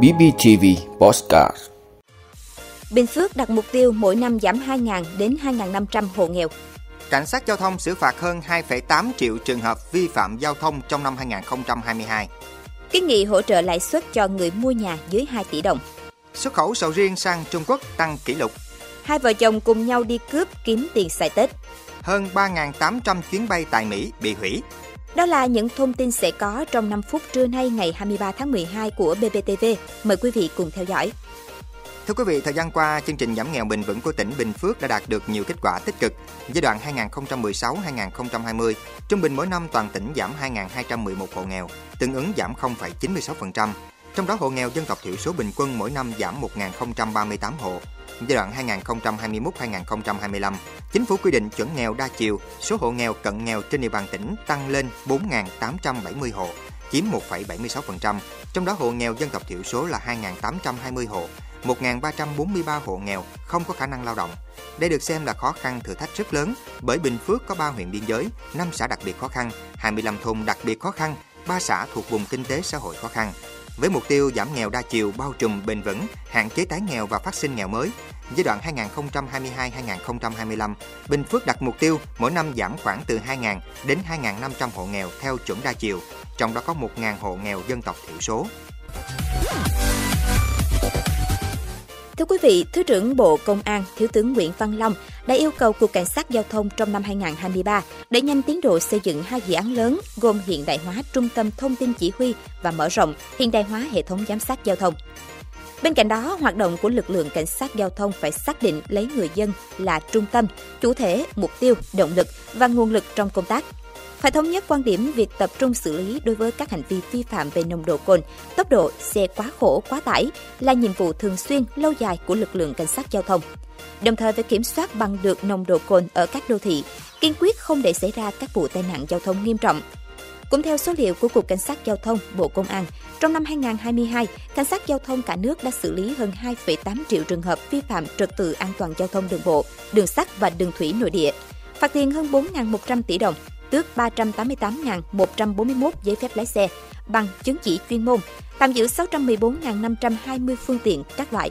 BBTV Postcard Bình Phước đặt mục tiêu mỗi năm giảm 2.000 đến 2.500 hộ nghèo. Cảnh sát giao thông xử phạt hơn 2,8 triệu trường hợp vi phạm giao thông trong năm 2022. Kiến nghị hỗ trợ lãi suất cho người mua nhà dưới 2 tỷ đồng. Xuất khẩu sầu riêng sang Trung Quốc tăng kỷ lục. Hai vợ chồng cùng nhau đi cướp kiếm tiền xài Tết. Hơn 3.800 chuyến bay tại Mỹ bị hủy. Đó là những thông tin sẽ có trong 5 phút trưa nay ngày 23 tháng 12 của BBTV. Mời quý vị cùng theo dõi. Thưa quý vị, thời gian qua, chương trình giảm nghèo bền vững của tỉnh Bình Phước đã đạt được nhiều kết quả tích cực. Giai đoạn 2016-2020, trung bình mỗi năm toàn tỉnh giảm 2.211 hộ nghèo, tương ứng giảm 0,96%. Trong đó hộ nghèo dân tộc thiểu số bình quân mỗi năm giảm 1.038 hộ. Giai đoạn 2021-2025, chính phủ quy định chuẩn nghèo đa chiều, số hộ nghèo cận nghèo trên địa bàn tỉnh tăng lên 4.870 hộ, chiếm 1,76%, trong đó hộ nghèo dân tộc thiểu số là 2.820 hộ, 1.343 hộ nghèo không có khả năng lao động. Đây được xem là khó khăn thử thách rất lớn bởi Bình Phước có 3 huyện biên giới, 5 xã đặc biệt khó khăn, 25 thôn đặc biệt khó khăn, 3 xã thuộc vùng kinh tế xã hội khó khăn. Với mục tiêu giảm nghèo đa chiều bao trùm bền vững, hạn chế tái nghèo và phát sinh nghèo mới, giai đoạn 2022-2025, Bình Phước đặt mục tiêu mỗi năm giảm khoảng từ 2.000 đến 2.500 hộ nghèo theo chuẩn đa chiều, trong đó có 1.000 hộ nghèo dân tộc thiểu số. Thưa quý vị, Thứ trưởng Bộ Công an Thiếu tướng Nguyễn Văn Long đã yêu cầu Cục Cảnh sát Giao thông trong năm 2023 để nhanh tiến độ xây dựng hai dự án lớn gồm hiện đại hóa trung tâm thông tin chỉ huy và mở rộng hiện đại hóa hệ thống giám sát giao thông. Bên cạnh đó, hoạt động của lực lượng cảnh sát giao thông phải xác định lấy người dân là trung tâm, chủ thể, mục tiêu, động lực và nguồn lực trong công tác, phải thống nhất quan điểm việc tập trung xử lý đối với các hành vi vi phạm về nồng độ cồn, tốc độ, xe quá khổ, quá tải là nhiệm vụ thường xuyên, lâu dài của lực lượng cảnh sát giao thông. Đồng thời phải kiểm soát bằng được nồng độ cồn ở các đô thị, kiên quyết không để xảy ra các vụ tai nạn giao thông nghiêm trọng. Cũng theo số liệu của Cục Cảnh sát Giao thông, Bộ Công an, trong năm 2022, Cảnh sát Giao thông cả nước đã xử lý hơn 2,8 triệu trường hợp vi phạm trật tự an toàn giao thông đường bộ, đường sắt và đường thủy nội địa, phạt tiền hơn 4.100 tỷ đồng, tước 388.141 giấy phép lái xe, bằng chứng chỉ chuyên môn, tạm giữ 614.520 phương tiện các loại.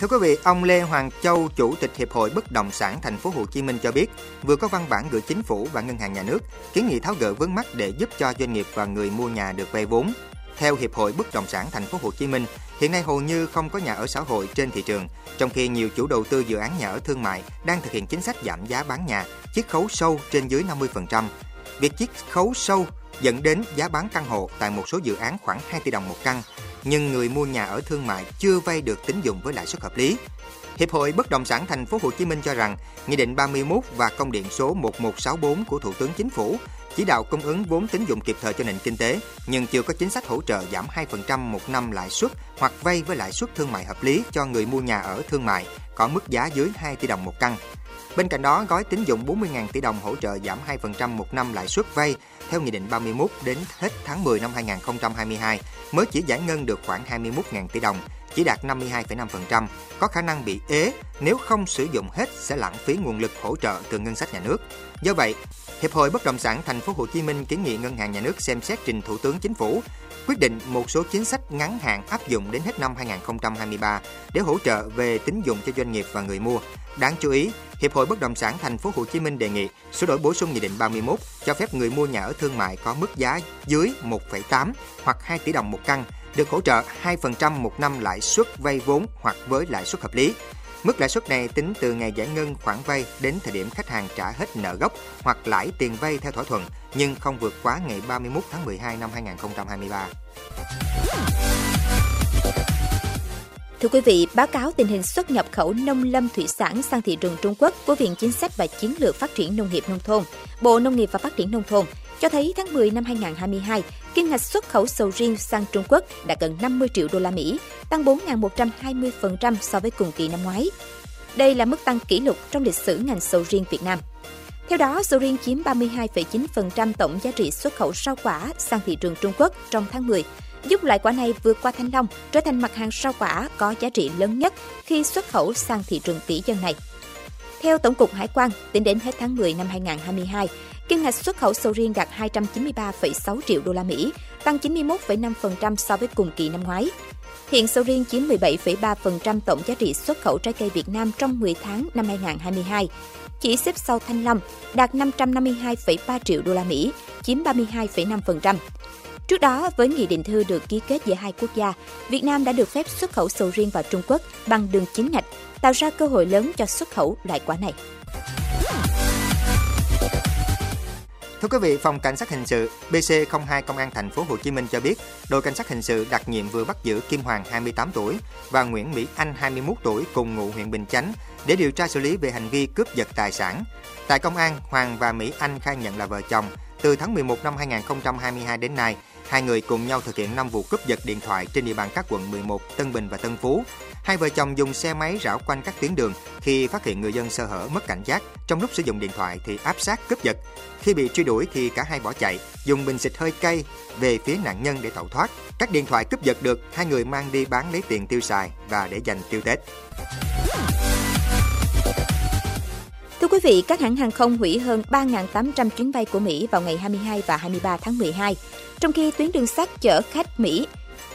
Thưa quý vị, ông Lê Hoàng Châu, Chủ tịch Hiệp hội Bất động sản Thành phố Hồ Chí Minh cho biết, vừa có văn bản gửi chính phủ và ngân hàng nhà nước kiến nghị tháo gỡ vướng mắc để giúp cho doanh nghiệp và người mua nhà được vay vốn. Theo Hiệp hội Bất động sản Thành phố Hồ Chí Minh, hiện nay hầu như không có nhà ở xã hội trên thị trường, trong khi nhiều chủ đầu tư dự án nhà ở thương mại đang thực hiện chính sách giảm giá bán nhà, chiết khấu sâu trên dưới 50%. Việc chiết khấu sâu dẫn đến giá bán căn hộ tại một số dự án khoảng 2 tỷ đồng một căn, nhưng người mua nhà ở thương mại chưa vay được tín dụng với lãi suất hợp lý. Hiệp hội Bất động sản Thành phố Hồ Chí Minh cho rằng, Nghị định 31 và Công điện số 1164 của Thủ tướng Chính phủ chỉ đạo cung ứng vốn tín dụng kịp thời cho nền kinh tế, nhưng chưa có chính sách hỗ trợ giảm 2% một năm lãi suất hoặc vay với lãi suất thương mại hợp lý cho người mua nhà ở thương mại có mức giá dưới 2 tỷ đồng một căn. Bên cạnh đó, gói tín dụng 40.000 tỷ đồng hỗ trợ giảm 2% một năm lãi suất vay theo Nghị định 31 đến hết tháng 10 năm 2022 mới chỉ giải ngân được khoảng 21.000 tỷ đồng, chỉ đạt 52,5%, có khả năng bị ế nếu không sử dụng hết sẽ lãng phí nguồn lực hỗ trợ từ ngân sách nhà nước. Do vậy, Hiệp hội Bất động sản Thành phố Hồ Chí Minh kiến nghị Ngân hàng Nhà nước xem xét trình Thủ tướng Chính phủ quyết định một số chính sách ngắn hạn áp dụng đến hết năm 2023 để hỗ trợ về tín dụng cho doanh nghiệp và người mua. Đáng chú ý, Hiệp hội Bất động sản Thành phố Hồ Chí Minh đề nghị sửa đổi bổ sung Nghị định 31 cho phép người mua nhà ở thương mại có mức giá dưới 1,8 hoặc 2 tỷ đồng một căn được hỗ trợ 2% một năm lãi suất vay vốn hoặc với lãi suất hợp lý. Mức lãi suất này tính từ ngày giải ngân khoản vay đến thời điểm khách hàng trả hết nợ gốc hoặc lãi tiền vay theo thỏa thuận, nhưng không vượt quá ngày 31 tháng 12 năm 2023. Thưa quý vị, báo cáo tình hình xuất nhập khẩu nông lâm thủy sản sang thị trường Trung Quốc của Viện Chính sách và Chiến lược Phát triển Nông nghiệp Nông thôn, Bộ Nông nghiệp và Phát triển Nông thôn cho thấy tháng 10 năm 2022, kim ngạch xuất khẩu sầu riêng sang Trung Quốc đã gần 50 triệu đô la Mỹ, tăng 4.120% so với cùng kỳ năm ngoái. Đây là mức tăng kỷ lục trong lịch sử ngành sầu riêng Việt Nam. Theo đó, sầu riêng chiếm 32,9% tổng giá trị xuất khẩu rau quả sang thị trường Trung Quốc trong tháng 10, giúp loại quả này vượt qua thanh long, trở thành mặt hàng rau quả có giá trị lớn nhất khi xuất khẩu sang thị trường tỷ dân này. Theo Tổng cục Hải quan, tính đến hết tháng 10 năm 2022, Kim ngạch xuất khẩu sầu riêng đạt 293,6 triệu đô la Mỹ, tăng 91,5% so với cùng kỳ năm ngoái. Hiện sầu riêng chiếm 17,3% tổng giá trị xuất khẩu trái cây Việt Nam trong 10 tháng năm 2022. Chỉ xếp sau Thanh Long, đạt 552,3 triệu đô la Mỹ, chiếm 32,5%. Trước đó, với nghị định thư được ký kết giữa hai quốc gia, Việt Nam đã được phép xuất khẩu sầu riêng vào Trung Quốc bằng đường chính ngạch, tạo ra cơ hội lớn cho xuất khẩu loại quả này. Thưa quý vị, phòng cảnh sát hình sự BC02 Công an thành phố Hồ Chí Minh cho biết, đội cảnh sát hình sự đặc nhiệm vừa bắt giữ Kim Hoàng 28 tuổi và Nguyễn Mỹ Anh 21 tuổi cùng ngụ huyện Bình Chánh để điều tra xử lý về hành vi cướp giật tài sản. Tại công an, Hoàng và Mỹ Anh khai nhận là vợ chồng. Từ tháng 11 năm 2022 đến nay, hai người cùng nhau thực hiện 5 vụ cướp giật điện thoại trên địa bàn các quận 11, Tân Bình và Tân Phú. Hai vợ chồng dùng xe máy rảo quanh các tuyến đường khi phát hiện người dân sơ hở mất cảnh giác. Trong lúc sử dụng điện thoại thì áp sát cướp giật. Khi bị truy đuổi thì cả hai bỏ chạy, dùng bình xịt hơi cay về phía nạn nhân để tẩu thoát. Các điện thoại cướp giật được hai người mang đi bán lấy tiền tiêu xài và để dành tiêu Tết. Quý vị, các hãng hàng không hủy hơn 3.800 chuyến bay của Mỹ vào ngày 22 và 23 tháng 12, trong khi tuyến đường sắt chở khách Mỹ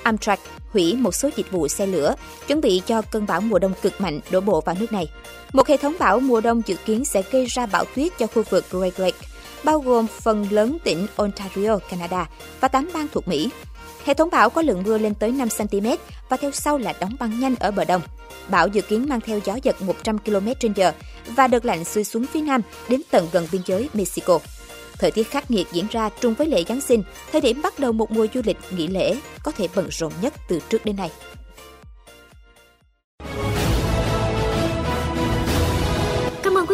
Amtrak hủy một số dịch vụ xe lửa, chuẩn bị cho cơn bão mùa đông cực mạnh đổ bộ vào nước này. Một hệ thống bão mùa đông dự kiến sẽ gây ra bão tuyết cho khu vực Great Lake, bao gồm phần lớn tỉnh Ontario, Canada và 8 bang thuộc Mỹ. Hệ thống bão có lượng mưa lên tới 5 cm và theo sau là đóng băng nhanh ở bờ đông. Bão dự kiến mang theo gió giật 100 km/h và đợt lạnh xuôi xuống phía nam đến tận gần biên giới Mexico. Thời tiết khắc nghiệt diễn ra trùng với lễ Giáng sinh, thời điểm bắt đầu một mùa du lịch nghỉ lễ có thể bận rộn nhất từ trước đến nay.